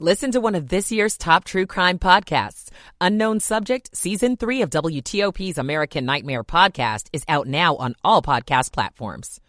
Listen to one of this year's top true crime podcasts. Unknown Subject, Season 3 of WTOP's American Nightmare podcast is out now on all podcast platforms.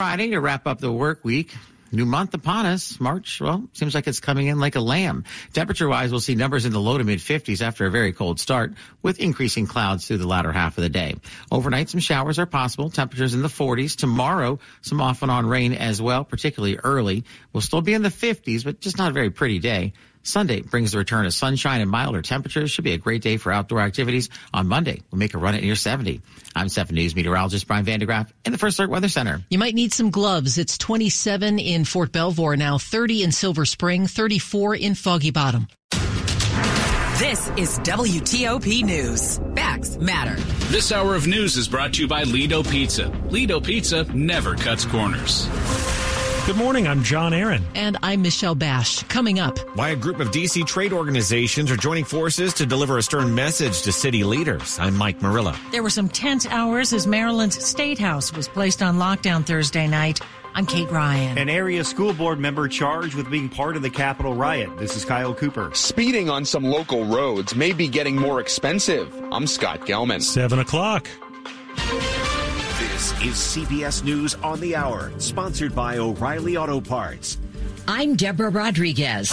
Friday to wrap up the work week. New month upon us. March, well, seems like it's coming in like a lamb. Temperature wise, we'll see numbers in the low to mid 50s after a very cold start with increasing clouds through the latter half of the day. Overnight, some showers are possible. Temperatures in the 40s. Tomorrow, some off and on rain as well, particularly early. We'll still be in the 50s, but just not a very pretty day. Sunday brings the return of sunshine and milder temperatures. Should be a great day for outdoor activities. On Monday, we'll make a run at near 70. I'm 7 News meteorologist Brian van de Graaff in the First Alert Weather Center. You might need some gloves. It's 27 in Fort Belvoir now, 30 in Silver Spring, 34 in Foggy Bottom. This is WTOP News. Facts matter. This hour of news is brought to you by Lido Pizza. Lido Pizza never cuts corners. Good morning. I'm John Aaron. And I'm Michelle Bash. Coming up. Why a group of DC trade organizations are joining forces to deliver a stern message to city leaders. I'm Mike Murillo. There were some tense hours as Maryland's State House was placed on lockdown Thursday night. I'm Kate Ryan. An area school board member charged with being part of the Capitol riot. This is Kyle Cooper. Speeding on some local roads may be getting more expensive. I'm Scott Gelman. Seven o'clock. This is CBS News on the Hour, sponsored by O'Reilly Auto Parts. I'm Deborah Rodriguez.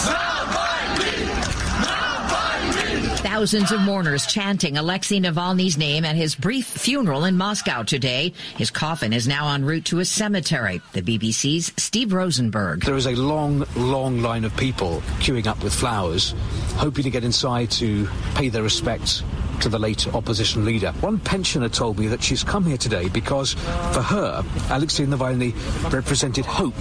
Thousands of mourners chanting Alexei Navalny's name at his brief funeral in Moscow today. His coffin is now en route to a cemetery. The BBC's Steve Rosenberg. There is a long, long line of people queuing up with flowers, hoping to get inside to pay their respects to the late opposition leader. One pensioner told me that she's come here today because for her, Alexei Navalny represented hope.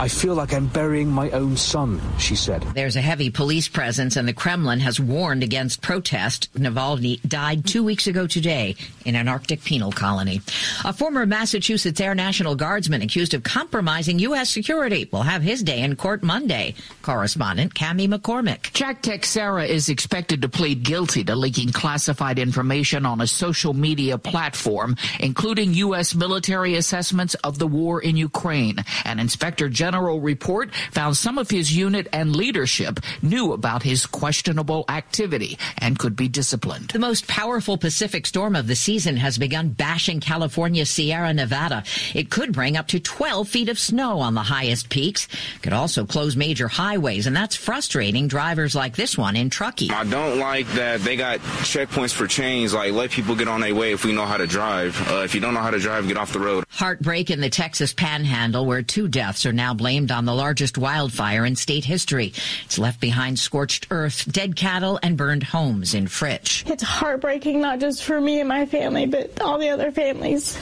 I feel like I'm burying my own son, she said. There's a heavy police presence and the Kremlin has warned against protest. Navalny died two weeks ago today in an Arctic penal colony. A former Massachusetts Air National Guardsman accused of compromising U.S. security will have his day in court Monday. Correspondent Cami McCormick. Jack Teixeira is expected to plead guilty to leaking classified information on a social media platform, including U.S. military assessments of the war in Ukraine. An inspector general report found some of his unit and leadership knew about his questionable activity and could be disciplined. The most powerful Pacific storm of the season has begun bashing California's Sierra Nevada. It could bring up to 12 feet of snow on the highest peaks. Could also close major highways, and that's frustrating drivers like this one in Truckee. I don't like that they got checkpoints for change. Like, let people get on their way if we know how to drive. Uh, if you don't know how to drive, get off the road. Heartbreak in the Texas Panhandle, where two deaths are now blamed on the largest wildfire in state history. It's left behind scorched earth, dead cattle, and burned homes in Fritch. It's heartbreaking, not just for me and my family, but all the other families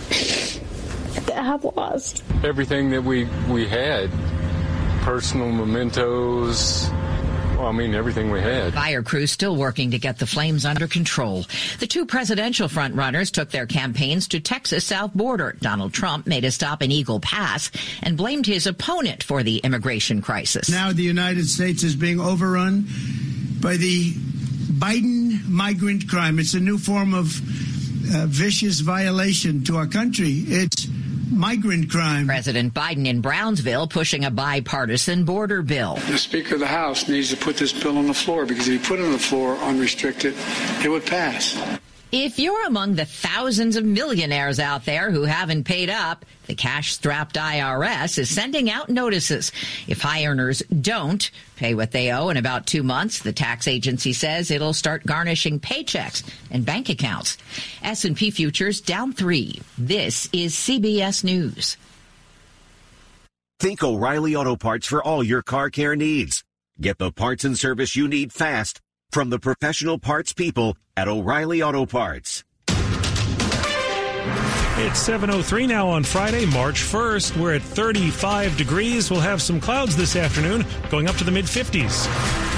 that have lost. Everything that we, we had, personal mementos, well, I mean, everything we had. Fire crews still working to get the flames under control. The two presidential frontrunners took their campaigns to Texas south border. Donald Trump made a stop in Eagle Pass and blamed his opponent for the immigration crisis. Now the United States is being overrun by the Biden migrant crime. It's a new form of uh, vicious violation to our country. It's migrant crime. President Biden in Brownsville pushing a bipartisan border bill. The Speaker of the House needs to put this bill on the floor because if he put it on the floor unrestricted, it would pass. If you're among the thousands of millionaires out there who haven't paid up, the cash-strapped IRS is sending out notices. If high earners don't pay what they owe in about two months, the tax agency says it'll start garnishing paychecks and bank accounts. S&P futures down three. This is CBS News. Think O'Reilly Auto Parts for all your car care needs. Get the parts and service you need fast from the professional parts people at O'Reilly Auto Parts. It's 7.03 now on Friday, March 1st. We're at 35 degrees. We'll have some clouds this afternoon, going up to the mid 50s.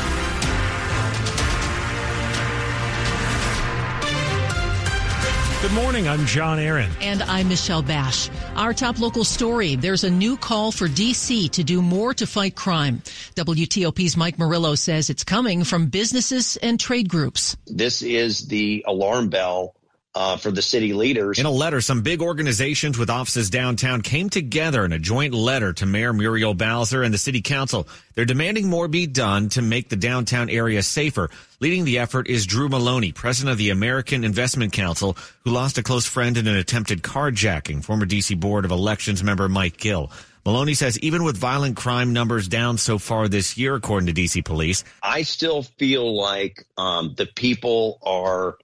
Good morning. I'm John Aaron. And I'm Michelle Bash. Our top local story. There's a new call for DC to do more to fight crime. WTOP's Mike Murillo says it's coming from businesses and trade groups. This is the alarm bell uh, for the city leaders. In a letter, some big organizations with offices downtown came together in a joint letter to Mayor Muriel Bowser and the city council. They're demanding more be done to make the downtown area safer. Leading the effort is Drew Maloney, president of the American Investment Council, who lost a close friend in an attempted carjacking, former DC Board of Elections member Mike Gill. Maloney says even with violent crime numbers down so far this year, according to DC police, I still feel like um, the people are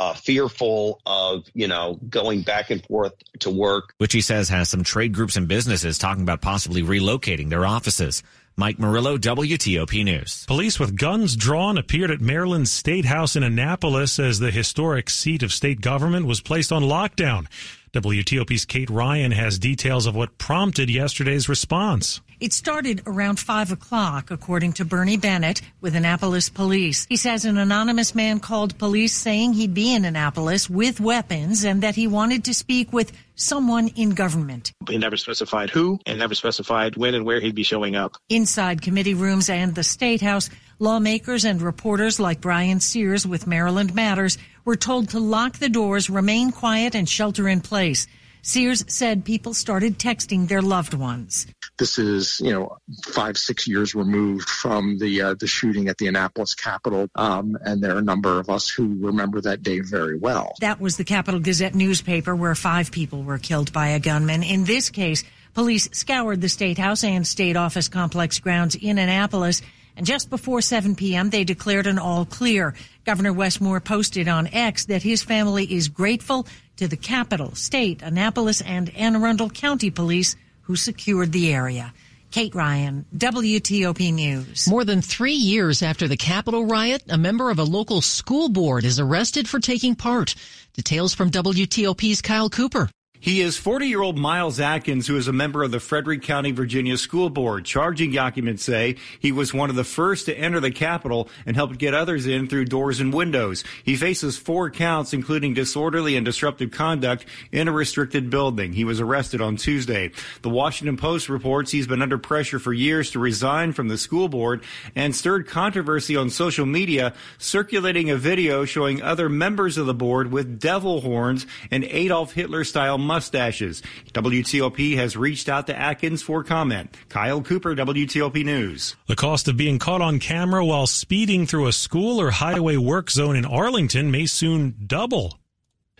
uh, fearful of, you know, going back and forth to work. Which he says has some trade groups and businesses talking about possibly relocating their offices. Mike Murillo, WTOP News. Police with guns drawn appeared at Maryland's State House in Annapolis as the historic seat of state government was placed on lockdown. WTOP's Kate Ryan has details of what prompted yesterday's response. It started around 5 o'clock, according to Bernie Bennett with Annapolis police. He says an anonymous man called police saying he'd be in Annapolis with weapons and that he wanted to speak with someone in government. He never specified who and never specified when and where he'd be showing up. Inside committee rooms and the State House, lawmakers and reporters like Bryan Sears with Maryland Matters were told to lock the doors, remain quiet, and shelter in place. Sears said people started texting their loved ones. This is, you know, five, six years removed from the uh, the shooting at the Annapolis Capitol, um, and there are a number of us who remember that day very well. That was the Capital Gazette newspaper where five people were killed by a gunman. In this case, police scoured the State House and State Office complex grounds in Annapolis. And just before 7 p.m., they declared an all clear. Governor Wes Moore posted on X that his family is grateful to the Capital, State, Annapolis, and Anne Arundel County Police who secured the area. Kate Ryan, WTOP News. More than three years after the Capitol riot, a member of a local school board is arrested for taking part. Details from WTOP's Kyle Cooper. He is 40 year old Miles Adkins, who is a member of the Frederick County, Virginia School Board. Charging documents say he was one of the first to enter the Capitol and helped get others in through doors and windows. He faces four counts, including disorderly and disruptive conduct in a restricted building. He was arrested on Tuesday. The Washington Post reports he's been under pressure for years to resign from the school board and stirred controversy on social media, circulating a video showing other members of the board with devil horns and Adolf Hitler style mustaches. WTOP has reached out to Adkins for comment. Kyle Cooper, WTOP News. The cost of being caught on camera while speeding through a school or highway work zone in Arlington may soon double.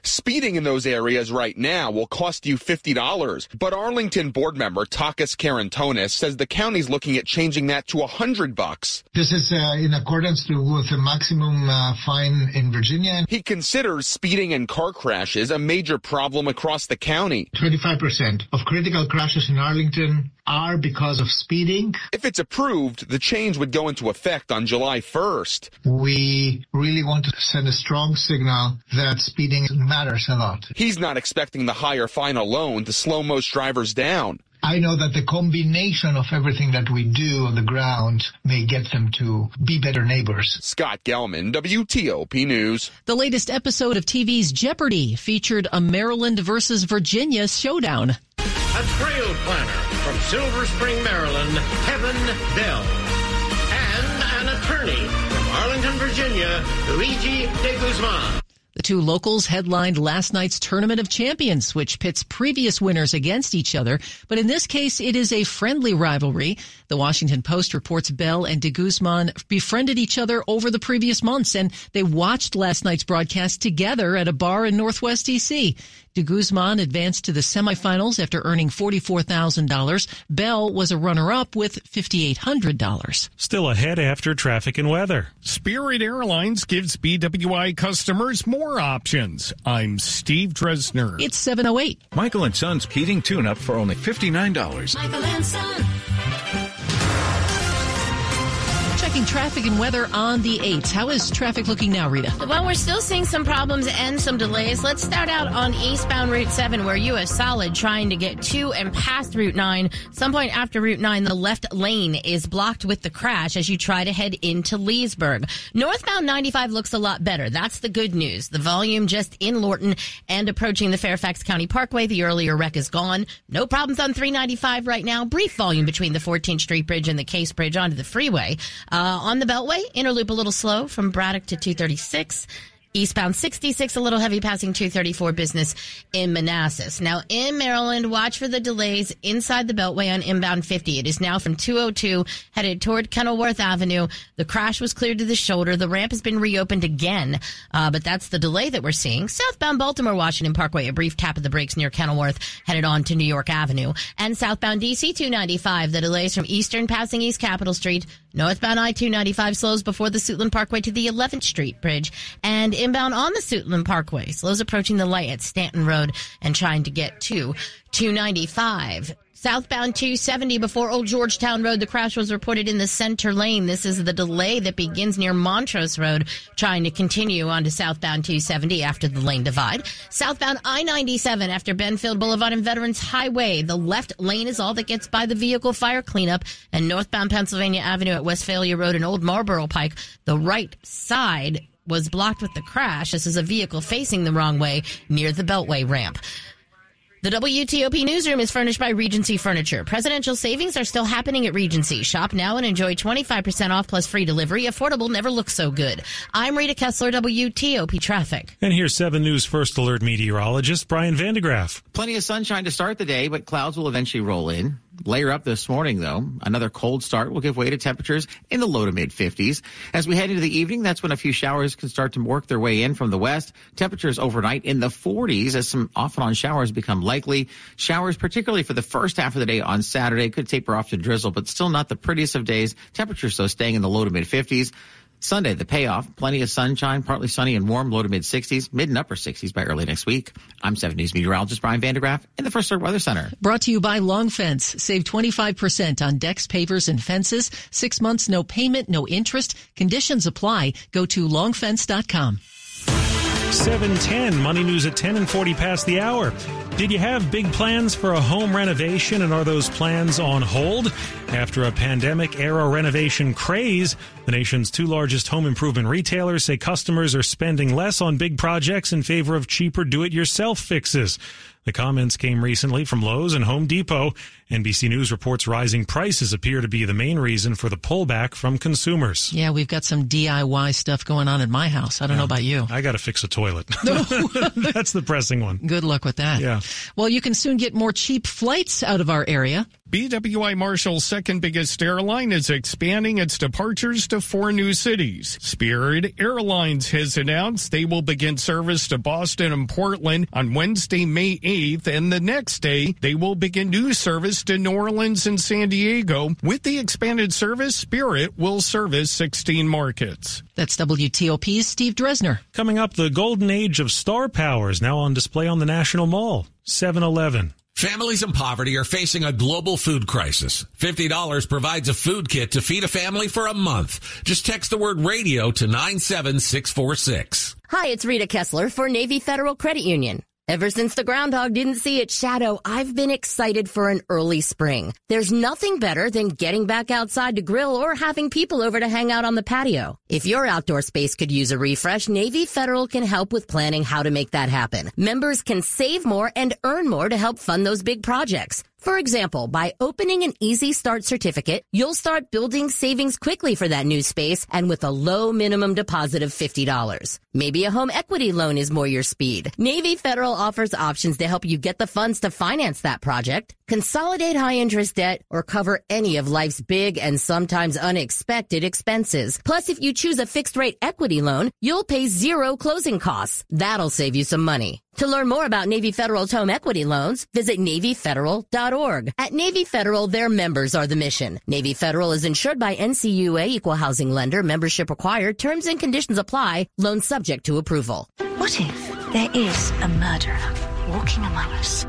Speeding in those areas right now will cost you $50, but Arlington board member Takis Karantonis says the county's looking at changing that to 100 bucks. This is uh, in accordance to, with the maximum uh, fine in Virginia. He considers speeding and car crashes a major problem across the county. 25% of critical crashes in Arlington are because of speeding. If it's approved, the change would go into effect on July 1st. We really want to send a strong signal that speeding matters a lot. He's not expecting the higher fine alone to slow most drivers down. I know that the combination of everything that we do on the ground may get them to be better neighbors. Scott Gelman, WTOP News. The latest episode of TV's Jeopardy featured a Maryland versus Virginia showdown. A trail planner from Silver Spring, Maryland, Kevin Bell. And an attorney from Arlington, Virginia, Luigi de Guzman. The two locals headlined last night's Tournament of Champions, which pits previous winners against each other. But in this case, it is a friendly rivalry. The Washington Post reports Bell and de Guzman befriended each other over the previous months, and they watched last night's broadcast together at a bar in Northwest DC. De Guzman advanced to the semifinals after earning $44,000. Bell was a runner-up with $5,800. Still ahead after traffic and weather. Spirit Airlines gives BWI customers more options. I'm Steve Dresner. It's 708. Michael and Son's heating tune-up for only $59. Michael and Son. Checking traffic and weather on the 8th. How is traffic looking now, Rita? Well, we're still seeing some problems and some delays. Let's start out on eastbound Route 7, where you are solid trying to get to and past Route 9. Some point after Route 9, the left lane is blocked with the crash as you try to head into Leesburg. Northbound 95 looks a lot better. That's the good news. The volume just in Lorton and approaching the Fairfax County Parkway. The earlier wreck is gone. No problems on 395 right now. Brief volume between the 14th Street Bridge and the Case Bridge onto the freeway. Uh, Uh, on the Beltway, inner loop a little slow from Braddock to 236. Eastbound 66, a little heavy passing 234 business in Manassas. Now in Maryland, watch for the delays inside the Beltway on inbound 50. It is now from 202 headed toward Kenilworth Avenue. The crash was cleared to the shoulder. The ramp has been reopened again, uh, but that's the delay that we're seeing. Southbound Baltimore Washington Parkway, a brief tap of the brakes near Kenilworth, headed on to New York Avenue. And southbound DC 295, the delays from Eastern passing East Capitol Street. Northbound I-295 slows before the Suitland Parkway to the 11th Street Bridge. And inbound on the Suitland Parkway. Slows approaching the light at Stanton Road and trying to get to 295. Southbound 270 before Old Georgetown Road, the crash was reported in the center lane. This is the delay that begins near Montrose Road, trying to continue onto southbound 270 after the lane divide. Southbound I-97 after Benfield Boulevard and Veterans Highway. The left lane is all that gets by the vehicle fire cleanup. And northbound Pennsylvania Avenue at Westphalia Road and Old Marlboro Pike, the right side was blocked with the crash. This is a vehicle facing the wrong way near the Beltway ramp. The WTOP newsroom is furnished by Regency Furniture. Presidential savings are still happening at Regency. Shop now and enjoy 25% off plus free delivery. Affordable never looks so good. I'm Rita Kessler, WTOP Traffic. And here's 7 News First Alert meteorologist Brian van de Graaff. Plenty of sunshine to start the day, but clouds will eventually roll in. Layer up this morning, though. Another cold start will give way to temperatures in the low to mid 50s. As we head into the evening, that's when a few showers can start to work their way in from the west. Temperatures overnight in the 40s as some off and on showers become likely. Showers, particularly for the first half of the day on Saturday, could taper off to drizzle, but still not the prettiest of days. Temperatures, though, staying in the low to mid 50s. Sunday, the payoff, plenty of sunshine, partly sunny and warm, low to mid 60s, mid and upper 60s by early next week. I'm 7 News meteorologist Brian van de Graaff in the First Alert Weather Center. Brought to you by Long Fence. Save 25% on decks, pavers, and fences. Six months, no payment, no interest. Conditions apply. Go to longfence.com. 710 money news at 10 and 40 past the hour did you have big plans for a home renovation and are those plans on hold? After a pandemic era renovation craze the nation's two largest home improvement retailers say customers are spending less on big projects in favor of cheaper do-it-yourself fixes the comments came recently from Lowe's and Home Depot. NBC News reports rising prices appear to be the main reason for the pullback from consumers. Yeah, we've got some DIY stuff going on in my house. I don't yeah. know about you. I got to fix a toilet. That's the pressing one. Good luck with that. Yeah. Well, you can soon get more cheap flights out of our area. BWI Marshall's second biggest airline is expanding its departures to four new cities. Spirit Airlines has announced they will begin service to Boston and Portland on Wednesday, May 8th, and the next day they will begin new service to New Orleans and San Diego. With the expanded service, Spirit will service 16 markets. That's WTOP's Steve Dresner. Coming up, the golden age of star power is now on display on the National Mall. 7 Eleven. Families in poverty are facing a global food crisis. $50 provides a food kit to feed a family for a month. Just text the word radio to 97646. Hi, it's Rita Kessler for Navy Federal Credit Union. Ever since the groundhog didn't see its shadow, I've been excited for an early spring. There's nothing better than getting back outside to grill or having people over to hang out on the patio. If your outdoor space could use a refresh, Navy Federal can help with planning how to make that happen. Members can save more and earn more to help fund those big projects. For example, by opening an Easy Start certificate, you'll start building savings quickly for that new space and with a low minimum deposit of $50. Maybe a home equity loan is more your speed. Navy Federal offers options to help you get the funds to finance that project, consolidate high interest debt, or cover any of life's big and sometimes unexpected expenses. Plus, if you choose a fixed rate equity loan, you'll pay zero closing costs. That'll save you some money. To learn more about Navy Federal's home equity loans, visit NavyFederal.org. At Navy Federal, their members are the mission. Navy Federal is insured by NCUA Equal Housing Lender. Membership required. Terms and conditions apply. Loan subject to approval. What if there is a murderer walking among us?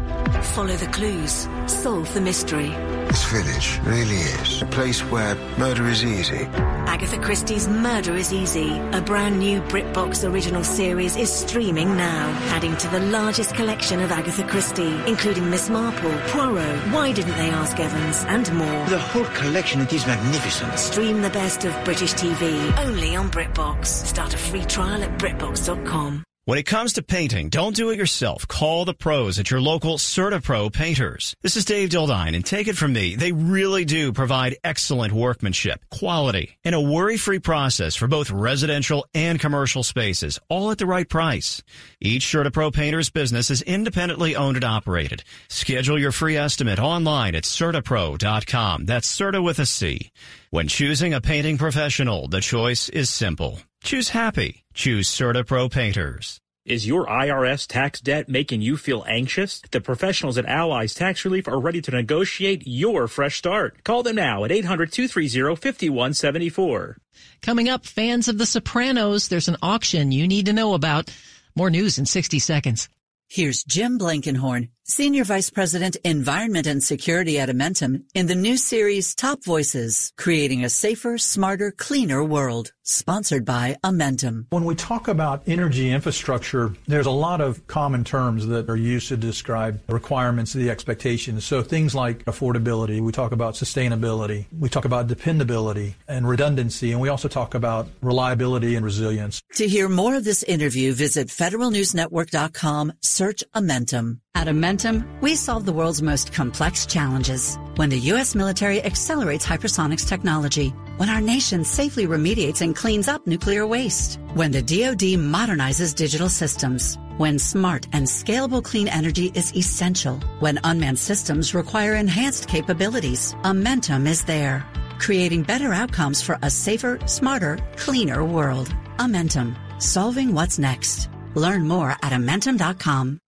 Follow the clues. Solve the mystery. This village really is a place where murder is easy. Agatha Christie's Murder is Easy, a brand new BritBox original series, is streaming now, adding to the largest collection of Agatha Christie, including Miss Marple, Poirot, Why Didn't They Ask Evans, and more. The whole collection, it is magnificent. Stream the best of British TV, only on BritBox. Start a free trial at BritBox.com. When it comes to painting, don't do it yourself. Call the pros at your local CertaPro painters. This is Dave Dildine, and take it from me, they really do provide excellent workmanship, quality, and a worry-free process for both residential and commercial spaces, all at the right price. Each CertaPro painter's business is independently owned and operated. Schedule your free estimate online at CertaPro.com. That's Certa with a C. When choosing a painting professional, the choice is simple. Choose happy. Choose CertaPro Painters. Is your IRS tax debt making you feel anxious? The professionals at Allies Tax Relief are ready to negotiate your fresh start. Call them now at 800-230-5174. Coming up, fans of The Sopranos, there's an auction you need to know about. More news in 60 seconds. Here's Jim Blankenhorn, Senior Vice President, Environment and Security at Amentum, in the new series Top Voices, Creating a Safer, Smarter, Cleaner World, sponsored by Amentum. When we talk about energy infrastructure, there's a lot of common terms that are used to describe the requirements, the expectations. So things like affordability, we talk about sustainability, we talk about dependability and redundancy, and we also talk about reliability and resilience. To hear more of this interview, visit federalnewsnetwork.com, search Amentum. At Amentum, we solve the world's most complex challenges. When the U.S. military accelerates hypersonics technology, when our nation safely remediates and cleans up nuclear waste, when the DoD modernizes digital systems, when smart and scalable clean energy is essential, when unmanned systems require enhanced capabilities, Amentum is there, creating better outcomes for a safer, smarter, cleaner world. Amentum, solving what's next. Learn more at Amentum.com.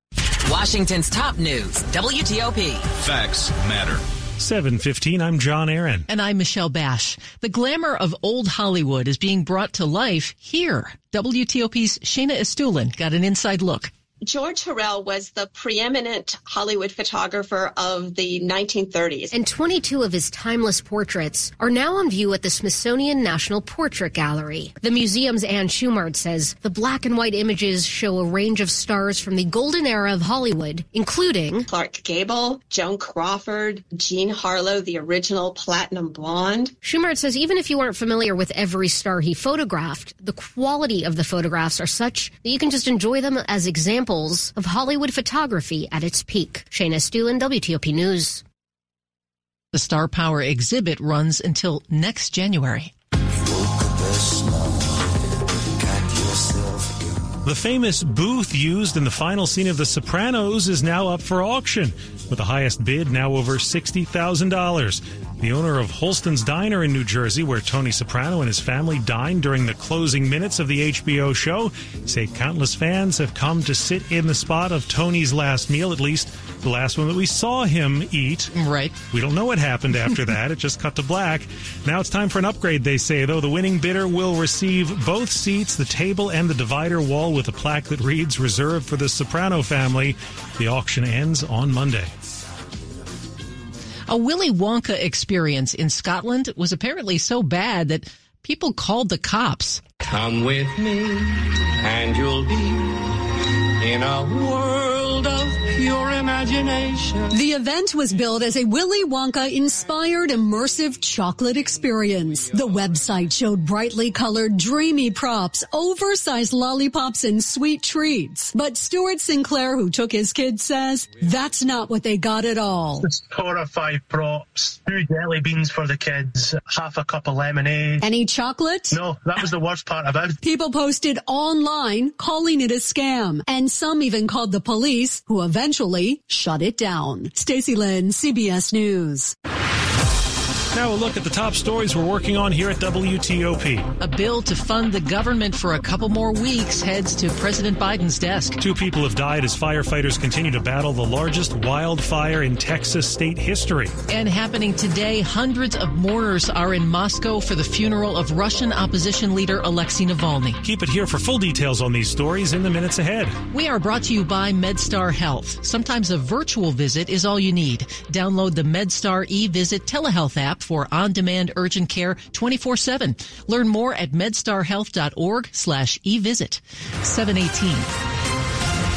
Washington's top news, WTOP. Facts matter. 715, I'm John Aaron. And I'm Michelle Bash. The glamour of old Hollywood is being brought to life here. WTOP's Shayna Estulin got an inside look. George Hurrell was the preeminent Hollywood photographer of the 1930s. And 22 of his timeless portraits are now on view at the Smithsonian National Portrait Gallery. The museum's Ann Shumard says the black and white images show a range of stars from the golden era of Hollywood, including Clark Gable, Joan Crawford, Jean Harlow, the original platinum blonde. Shumard says even if you aren't familiar with every star he photographed, the quality of the photographs are such that you can just enjoy them as examples of Hollywood photography at its peak. Shayna Stulen, WTOP News. The Star Power exhibit runs until next January. The famous booth used in the final scene of The Sopranos is now up for auction, with the highest bid now over $60,000. The owner of Holston's Diner in New Jersey, where Tony Soprano and his family dined during the closing minutes of the HBO show, say countless fans have come to sit in the spot of Tony's last meal, at least the last one that we saw him eat. Right. We don't know what happened after that. It just cut to black. Now it's time for an upgrade, they say, though. The winning bidder will receive both seats, the table, and the divider wall with a plaque that reads reserved for the Soprano family. The auction ends on Monday. A Willy Wonka experience in Scotland was apparently so bad that people called the cops. Come with me and you'll be in a world of pure imagination. The event was billed as a Willy Wonka inspired immersive chocolate experience. The website showed brightly colored, dreamy props, oversized lollipops, and sweet treats. But Stuart Sinclair, who took his kids, says that's not what they got at all. Just four or five props, two jelly beans for the kids, half a cup of lemonade. Any chocolate? No, that was the worst part about it. People posted online calling it a scam, and some even called the police, who eventually shut it down. Stacy Lynn, CBS News. Now a look at the top stories we're working on here at WTOP. A bill to fund the government for a couple more weeks heads to President Biden's desk. Two people have died as firefighters continue to battle the largest wildfire in Texas state history. And happening today, hundreds of mourners are in Moscow for the funeral of Russian opposition leader Alexei Navalny. Keep it here for full details on these stories in the minutes ahead. We are brought to you by MedStar Health. Sometimes a virtual visit is all you need. Download the MedStar eVisit telehealth app for on-demand urgent care 24-7. Learn more at medstarhealth.org slash eVisit. 718.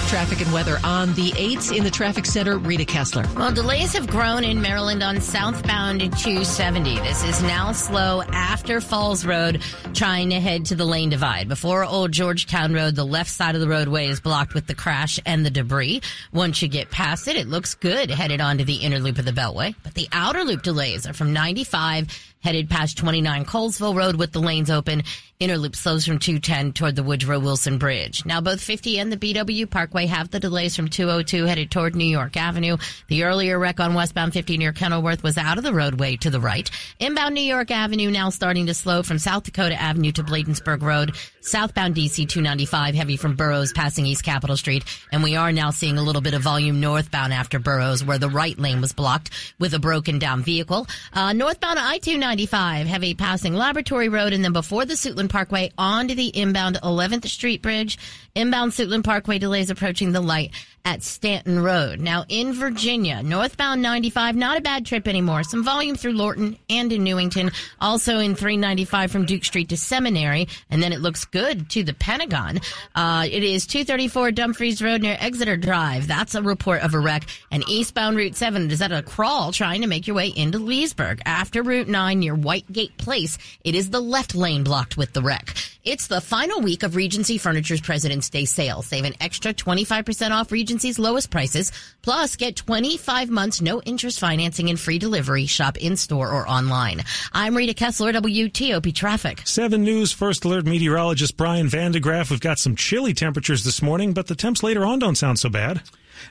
Traffic and weather on the 8s in the traffic center. Rita Kessler. Well, delays have grown in Maryland on southbound 270. This is now slow after Falls Road, trying to head to the lane divide. Before Old Georgetown Road, the left side of the roadway is blocked with the crash and the debris. Once you get past it, it looks good headed onto the inner loop of the Beltway. But the outer loop delays are from 95 headed past 29 Colesville Road with the lanes open. Interloop slows from 210 toward the Woodrow Wilson Bridge. Now both 50 and the BW Parkway have the delays from 202 headed toward New York Avenue. The earlier wreck on westbound 50 near Kenilworth was out of the roadway to the right. Inbound New York Avenue now starting to slow from South Dakota Avenue to Bladensburg Road. Southbound DC 295 heavy from Burroughs passing East Capitol Street. And we are now seeing a little bit of volume northbound after Burroughs where the right lane was blocked with a broken down vehicle. Uh, northbound I-295 heavy passing Laboratory Road and then before the Suitland Parkway onto the inbound 11th Street Bridge. Inbound Suitland Parkway delays approaching the light at Stanton Road. Now in Virginia, northbound 95, not a bad trip anymore. Some volume through Lorton and in Newington. Also in 395 from Duke Street to Seminary. And then it looks good to the Pentagon. Uh, it is 234 Dumfries Road near Exeter Drive. That's a report of a wreck. And eastbound Route 7 is at a crawl trying to make your way into Leesburg. After Route 9 near Whitegate Place, it is the left lane blocked with the wreck. It's the final week of Regency Furniture's President's Day sale. Save an extra 25% off Regency's lowest prices. Plus, get 25 months no interest financing and free delivery. Shop in store or online. I'm Rita Kessler, WTOP Traffic. 7 News First Alert meteorologist Brian van de Graaff. We've got some chilly temperatures this morning, but the temps later on don't sound so bad.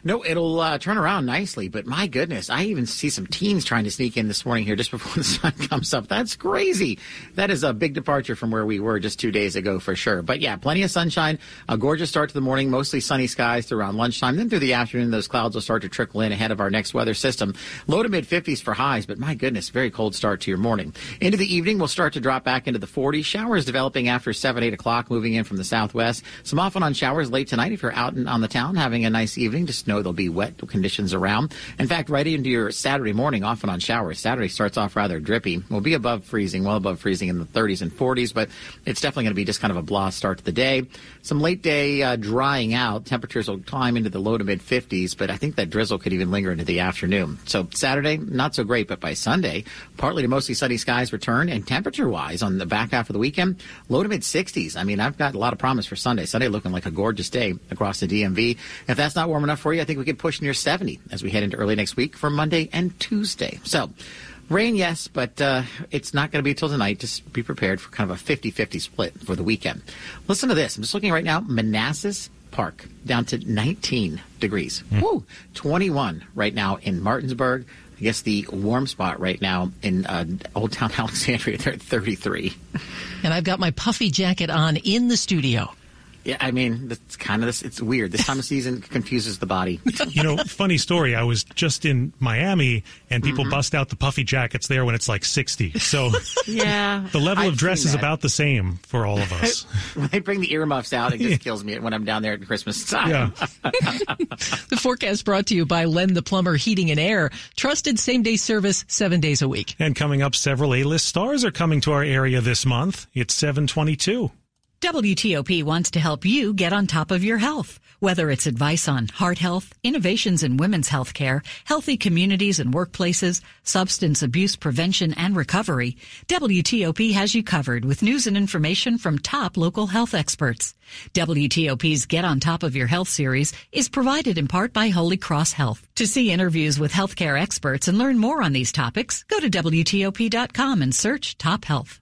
No, it'll uh, turn around nicely, but my goodness, I even see some teens trying to sneak in this morning here just before the sun comes up. That's crazy. That is a big departure from where we were just two days ago for sure. But yeah, plenty of sunshine, a gorgeous start to the morning, mostly sunny skies through around lunchtime. Then through the afternoon, those clouds will start to trickle in ahead of our next weather system. Low to mid 50s for highs, but my goodness, very cold start to your morning. Into the evening, we'll start to drop back into the 40s. Showers developing after 7, 8 o'clock, moving in from the southwest. Some off and on showers late tonight if you're out in on the town having a nice evening. Just know there'll be wet conditions around. In fact, right into your Saturday morning, often on showers. Saturday starts off rather drippy. We'll be above freezing, well above freezing in the 30s and 40s, but it's definitely going to be just kind of a blah start to the day. Some late day uh, drying out. Temperatures will climb into the low to mid 50s, but I think that drizzle could even linger into the afternoon. So Saturday, not so great, but by Sunday, partly to mostly sunny skies return, and temperature wise on the back half of the weekend, low to mid 60s. I mean, I've got a lot of promise for Sunday. Sunday looking like a gorgeous day across the DMV. If that's not warm enough for you, I think we could push near 70 as we head into early next week for Monday and Tuesday. So, rain, yes, but uh, it's not going to be till tonight. Just be prepared for kind of a 50 50 split for the weekend. Listen to this. I'm just looking right now. Manassas Park down to 19 degrees. Mm. Woo! 21 right now in Martinsburg. I guess the warm spot right now in uh, Old Town Alexandria, they're at 33. And I've got my puffy jacket on in the studio. Yeah, I mean, it's kind of this. It's weird. This time of season confuses the body. you know, funny story. I was just in Miami, and people mm-hmm. bust out the puffy jackets there when it's like sixty. So, yeah, the level I've of dress is about the same for all of us. when they bring the earmuffs out, it just kills me when I'm down there at Christmas time. Yeah. the forecast brought to you by Len the Plumber Heating and Air, trusted same day service seven days a week. And coming up, several A-list stars are coming to our area this month. It's seven twenty-two. WTOP wants to help you get on top of your health. Whether it's advice on heart health, innovations in women's health care, healthy communities and workplaces, substance abuse prevention and recovery, WTOP has you covered with news and information from top local health experts. WTOP's Get on Top of Your Health series is provided in part by Holy Cross Health. To see interviews with healthcare experts and learn more on these topics, go to WTOP.com and search Top Health.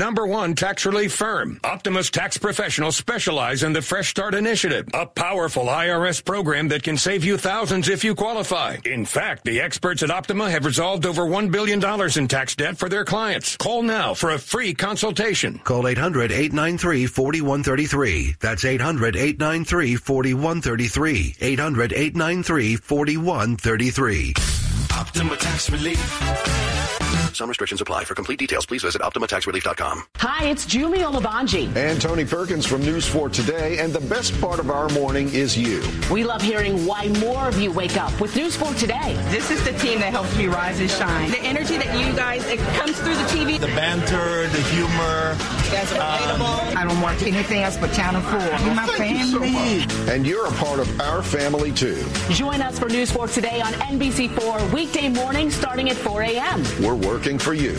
number one tax relief firm. Optima's tax professionals specialize in the Fresh Start Initiative, a powerful IRS program that can save you thousands if you qualify. In fact, the experts at Optima have resolved over $1 billion in tax debt for their clients. Call now for a free consultation. Call 800 893 4133. That's 800 893 4133. 800 893 4133. Optima Tax Relief. Some restrictions apply. For complete details, please visit OptimaTaxRelief.com. Hi, it's Julie Olabanji. And Tony Perkins from News 4 Today. And the best part of our morning is you. We love hearing why more of you wake up with News 4 Today. This is the team that helps me rise and shine. The energy that you guys, it comes through the TV. The banter, the humor. You guys are relatable. Um, I don't watch anything else but Channel 4. You're my family. So and you're a part of our family, too. Join us for News 4 Today on NBC4 weekday morning starting at 4 a.m. We're working for you.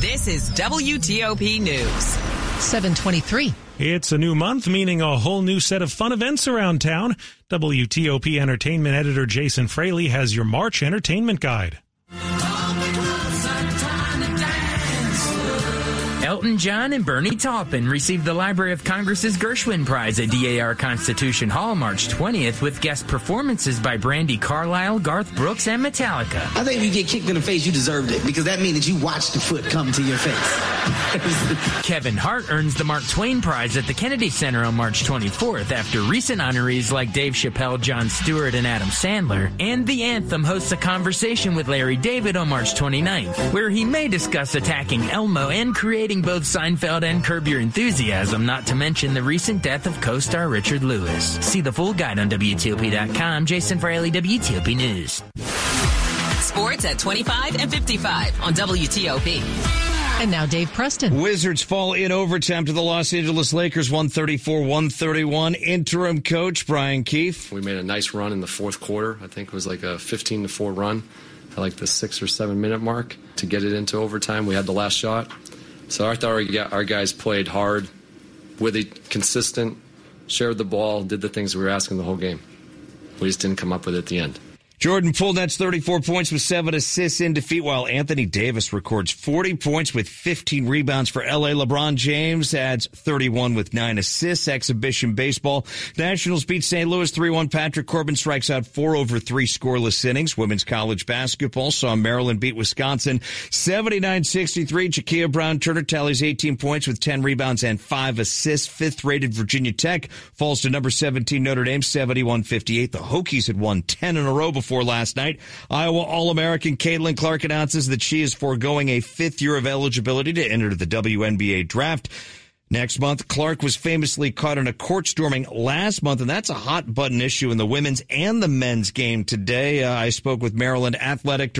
This is WTOP News. 723. It's a new month, meaning a whole new set of fun events around town. WTOP Entertainment editor Jason Fraley has your March entertainment guide. Elton John and Bernie Taupin received the Library of Congress's Gershwin Prize at DAR Constitution Hall March 20th with guest performances by Brandi Carlile, Garth Brooks, and Metallica. I think if you get kicked in the face, you deserved it because that means that you watched the foot come to your face. Kevin Hart earns the Mark Twain Prize at the Kennedy Center on March 24th after recent honorees like Dave Chappelle, Jon Stewart, and Adam Sandler. And The Anthem hosts a conversation with Larry David on March 29th, where he may discuss attacking Elmo and creating both Seinfeld and Curb Your Enthusiasm, not to mention the recent death of co-star Richard Lewis. See the full guide on WTOP.com. Jason Fraley, WTOP News. Sports at 25 and 55 on WTOP. And now Dave Preston. Wizards fall in overtime to the Los Angeles Lakers 134-131. Interim coach Brian Keefe. We made a nice run in the fourth quarter. I think it was like a 15 to 4 run at like the 6 or 7 minute mark to get it into overtime. We had the last shot. So I thought our guys played hard, really consistent, shared the ball, did the things we were asking the whole game. We just didn't come up with it at the end. Jordan Poole nets 34 points with seven assists in defeat, while Anthony Davis records 40 points with 15 rebounds for LA. LeBron James adds 31 with nine assists. Exhibition baseball. Nationals beat St. Louis 3-1. Patrick Corbin strikes out four over three scoreless innings. Women's college basketball saw Maryland beat Wisconsin 79-63. Jakia Brown Turner tallies 18 points with 10 rebounds and five assists. Fifth rated Virginia Tech falls to number 17 Notre Dame 71-58. The Hokies had won 10 in a row before for last night. Iowa All-American Caitlin Clark announces that she is foregoing a fifth year of eligibility to enter the WNBA draft. Next month, Clark was famously caught in a court storming last month, and that's a hot button issue in the women's and the men's game today. Uh, I spoke with Maryland athletic